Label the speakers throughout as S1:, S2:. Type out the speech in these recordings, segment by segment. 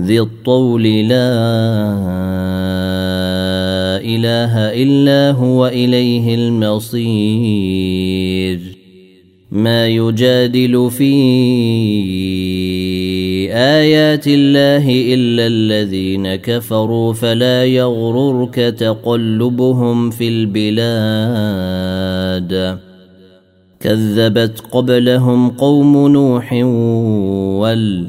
S1: ذي الطول لا اله الا هو اليه المصير ما يجادل في ايات الله الا الذين كفروا فلا يغررك تقلبهم في البلاد كذبت قبلهم قوم نوح وال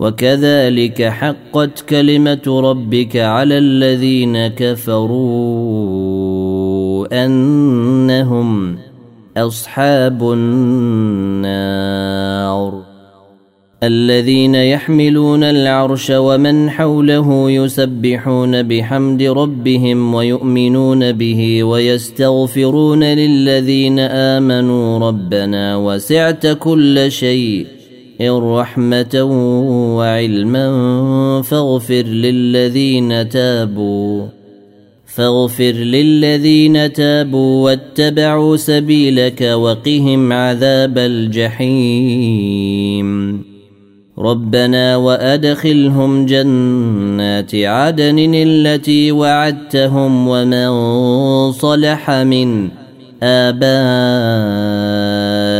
S1: وكذلك حقت كلمه ربك على الذين كفروا انهم اصحاب النار الذين يحملون العرش ومن حوله يسبحون بحمد ربهم ويؤمنون به ويستغفرون للذين امنوا ربنا وسعت كل شيء رحمة وعلما فاغفر للذين تابوا فاغفر للذين تابوا واتبعوا سبيلك وقهم عذاب الجحيم ربنا وادخلهم جنات عدن التي وعدتهم ومن صلح من آبائهم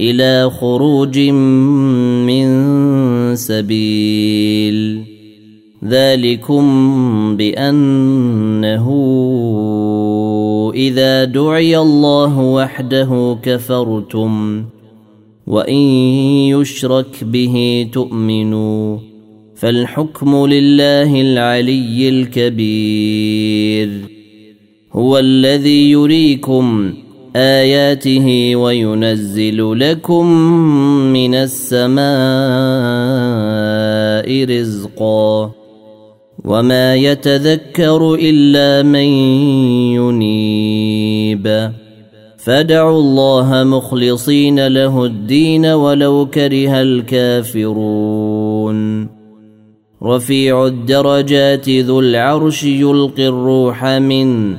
S1: الى خروج من سبيل ذلكم بانه اذا دعي الله وحده كفرتم وان يشرك به تؤمنوا فالحكم لله العلي الكبير هو الذي يريكم آياته وينزل لكم من السماء رزقا وما يتذكر إلا من ينيب فادعوا الله مخلصين له الدين ولو كره الكافرون رفيع الدرجات ذو العرش يلقي الروح منه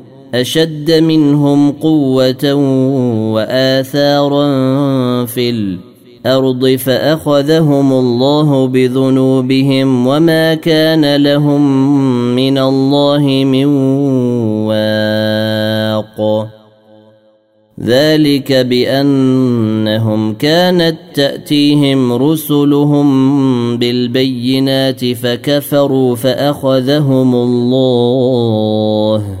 S1: اشد منهم قوه واثارا في الارض فاخذهم الله بذنوبهم وما كان لهم من الله من واق ذلك بانهم كانت تاتيهم رسلهم بالبينات فكفروا فاخذهم الله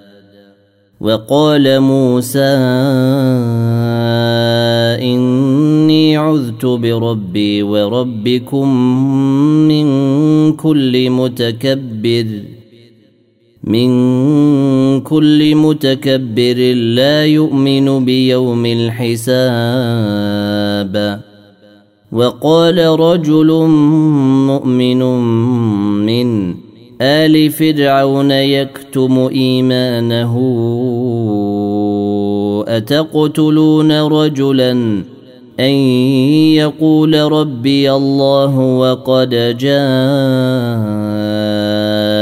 S1: وقال موسى إني عذت بربي وربكم من كل متكبر من كل متكبر لا يؤمن بيوم الحساب وقال رجل مؤمن من آل فرعون يكتم إيمانه أتقتلون رجلا أن يقول ربي الله وقد جاء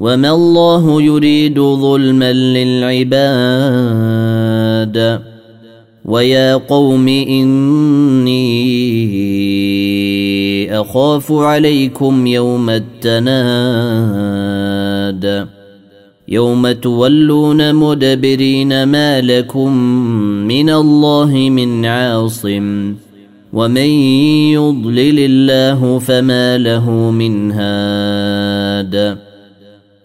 S1: وما الله يريد ظلما للعباد ويا قوم اني اخاف عليكم يوم التناد يوم تولون مدبرين ما لكم من الله من عاصم ومن يضلل الله فما له من هاد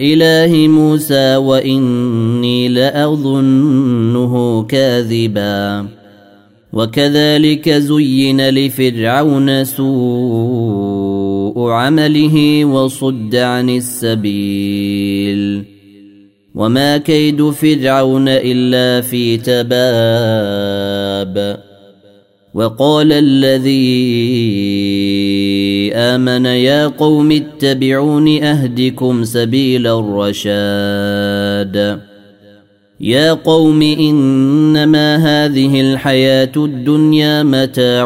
S1: إله موسى وإني لأظنه كاذبا وكذلك زين لفرعون سوء عمله وصد عن السبيل وما كيد فرعون إلا في تباب وقال الذي امن يا قوم اتبعون اهدكم سبيل الرشاد يا قوم انما هذه الحياه الدنيا متاع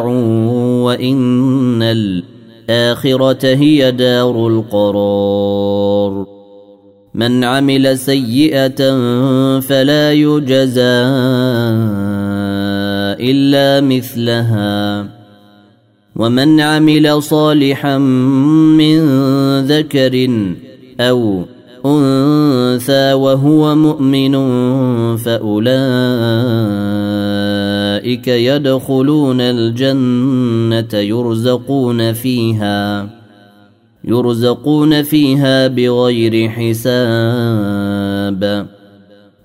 S1: وان الاخره هي دار القرار من عمل سيئه فلا يجزى إلا مثلها ومن عمل صالحا من ذكر أو أنثى وهو مؤمن فأولئك يدخلون الجنة يرزقون فيها يرزقون فيها بغير حساب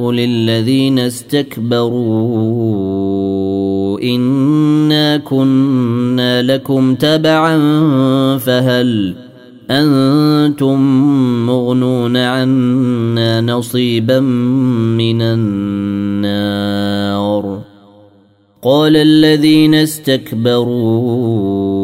S1: للذين استكبروا إنا كنا لكم تبعا فهل أنتم مغنون عنا نصيبا من النار قال الذين استكبروا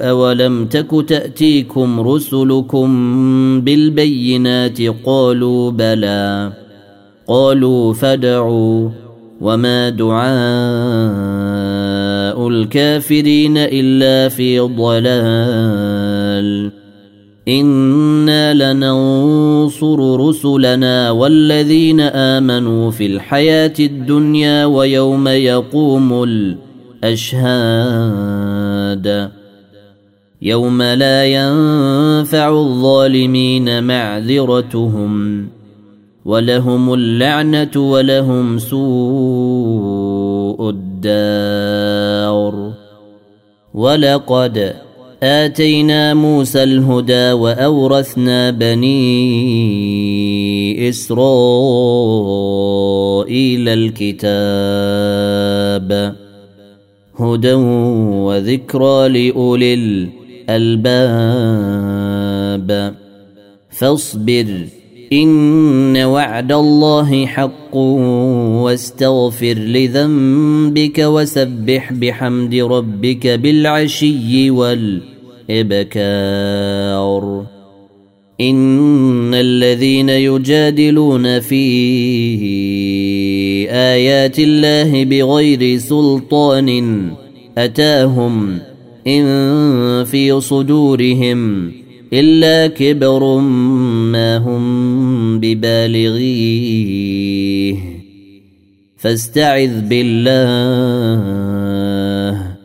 S1: أولم تك تأتيكم رسلكم بالبينات قالوا بلى قالوا فدعوا وما دعاء الكافرين إلا في ضلال إنا لننصر رسلنا والذين آمنوا في الحياة الدنيا ويوم يقوم الأشهاد يوم لا ينفع الظالمين معذرتهم ولهم اللعنه ولهم سوء الدار ولقد اتينا موسى الهدى واورثنا بني اسرائيل الكتاب هدى وذكرى لاولي الألباب فاصبر إن وعد الله حق واستغفر لذنبك وسبح بحمد ربك بالعشي والإبكار إن الذين يجادلون في آيات الله بغير سلطان أتاهم إن في صدورهم إلا كبر ما هم ببالغيه فاستعذ بالله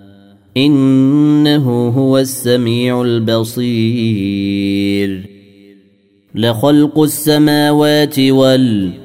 S1: إنه هو السميع البصير لخلق السماوات والأرض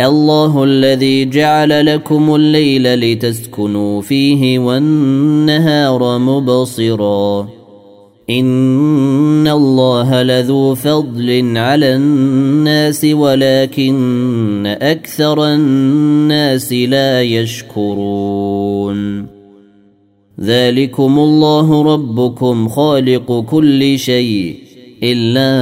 S1: الله الذي جعل لكم الليل لتسكنوا فيه والنهار مبصرا ان الله لذو فضل على الناس ولكن اكثر الناس لا يشكرون ذلكم الله ربكم خالق كل شيء الا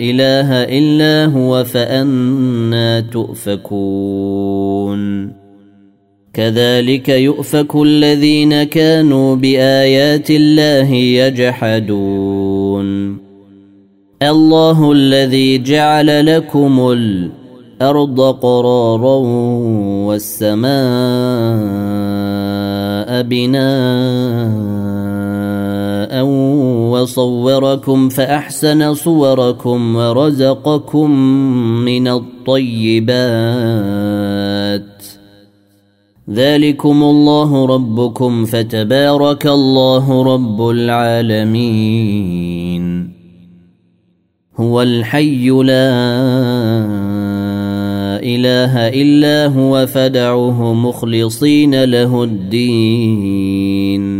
S1: إله إلا هو فأنا تؤفكون كذلك يؤفك الذين كانوا بآيات الله يجحدون الله الذي جعل لكم الأرض قرارا والسماء بناءً وصوركم فاحسن صوركم ورزقكم من الطيبات ذلكم الله ربكم فتبارك الله رب العالمين هو الحي لا اله الا هو فدعوه مخلصين له الدين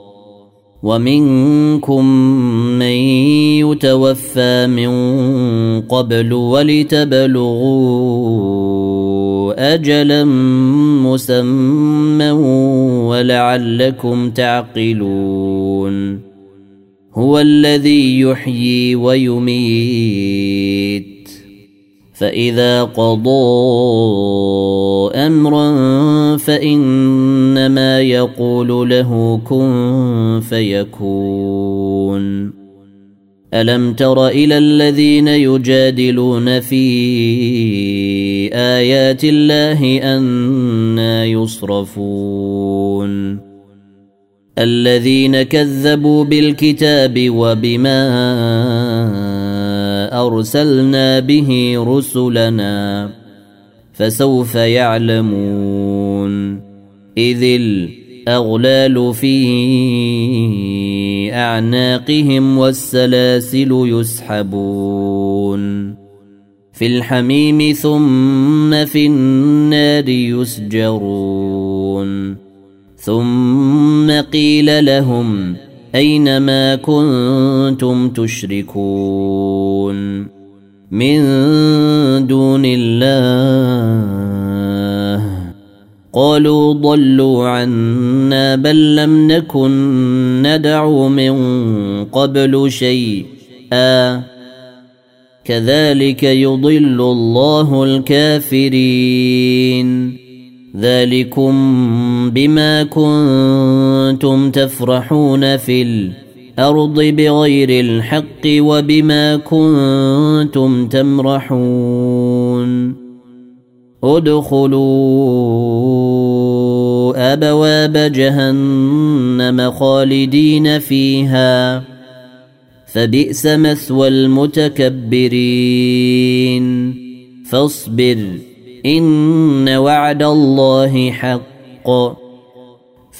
S1: ومنكم من يتوفى من قبل ولتبلغوا اجلا مسمى ولعلكم تعقلون هو الذي يحيي ويميت فاذا قضى امرا فانما يقول له كن فيكون الم تر الى الذين يجادلون في ايات الله انا يصرفون الذين كذبوا بالكتاب وبما ارسلنا به رسلنا فسوف يعلمون إذ الأغلال في أعناقهم والسلاسل يسحبون في الحميم ثم في النار يسجرون ثم قيل لهم أين ما كنتم تشركون من دون الله قالوا ضلوا عنا بل لم نكن ندعو من قبل شيئا كذلك يضل الله الكافرين ذلكم بما كنتم تفرحون في الأرض الارض بغير الحق وبما كنتم تمرحون ادخلوا ابواب جهنم خالدين فيها فبئس مثوى المتكبرين فاصبر ان وعد الله حق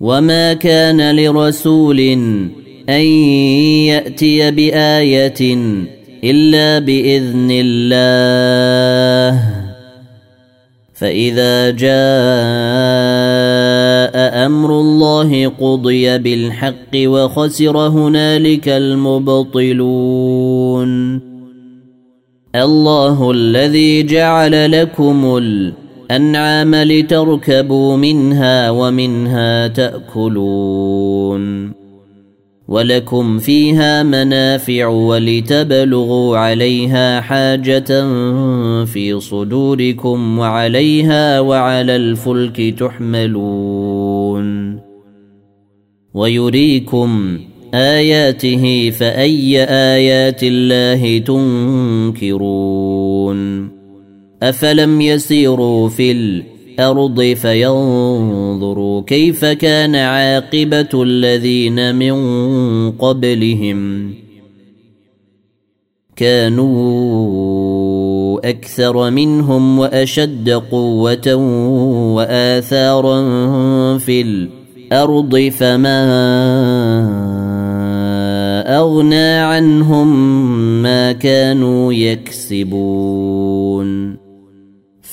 S1: وما كان لرسول ان ياتي بايه الا باذن الله فاذا جاء امر الله قضي بالحق وخسر هنالك المبطلون الله الذي جعل لكم الأرض الانعام لتركبوا منها ومنها تاكلون ولكم فيها منافع ولتبلغوا عليها حاجه في صدوركم وعليها وعلى الفلك تحملون ويريكم اياته فاي ايات الله تنكرون أفلم يسيروا في الأرض فينظروا كيف كان عاقبة الذين من قبلهم كانوا أكثر منهم وأشد قوة وآثارا في الأرض فما أغنى عنهم ما كانوا يكسبون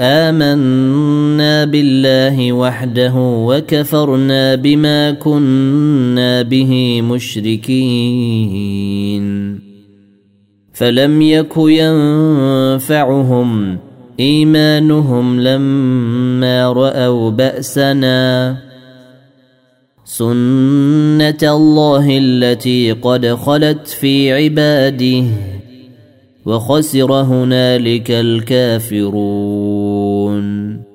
S1: امنا بالله وحده وكفرنا بما كنا به مشركين فلم يك ينفعهم ايمانهم لما راوا باسنا سنه الله التي قد خلت في عباده وخسر هنالك الكافرون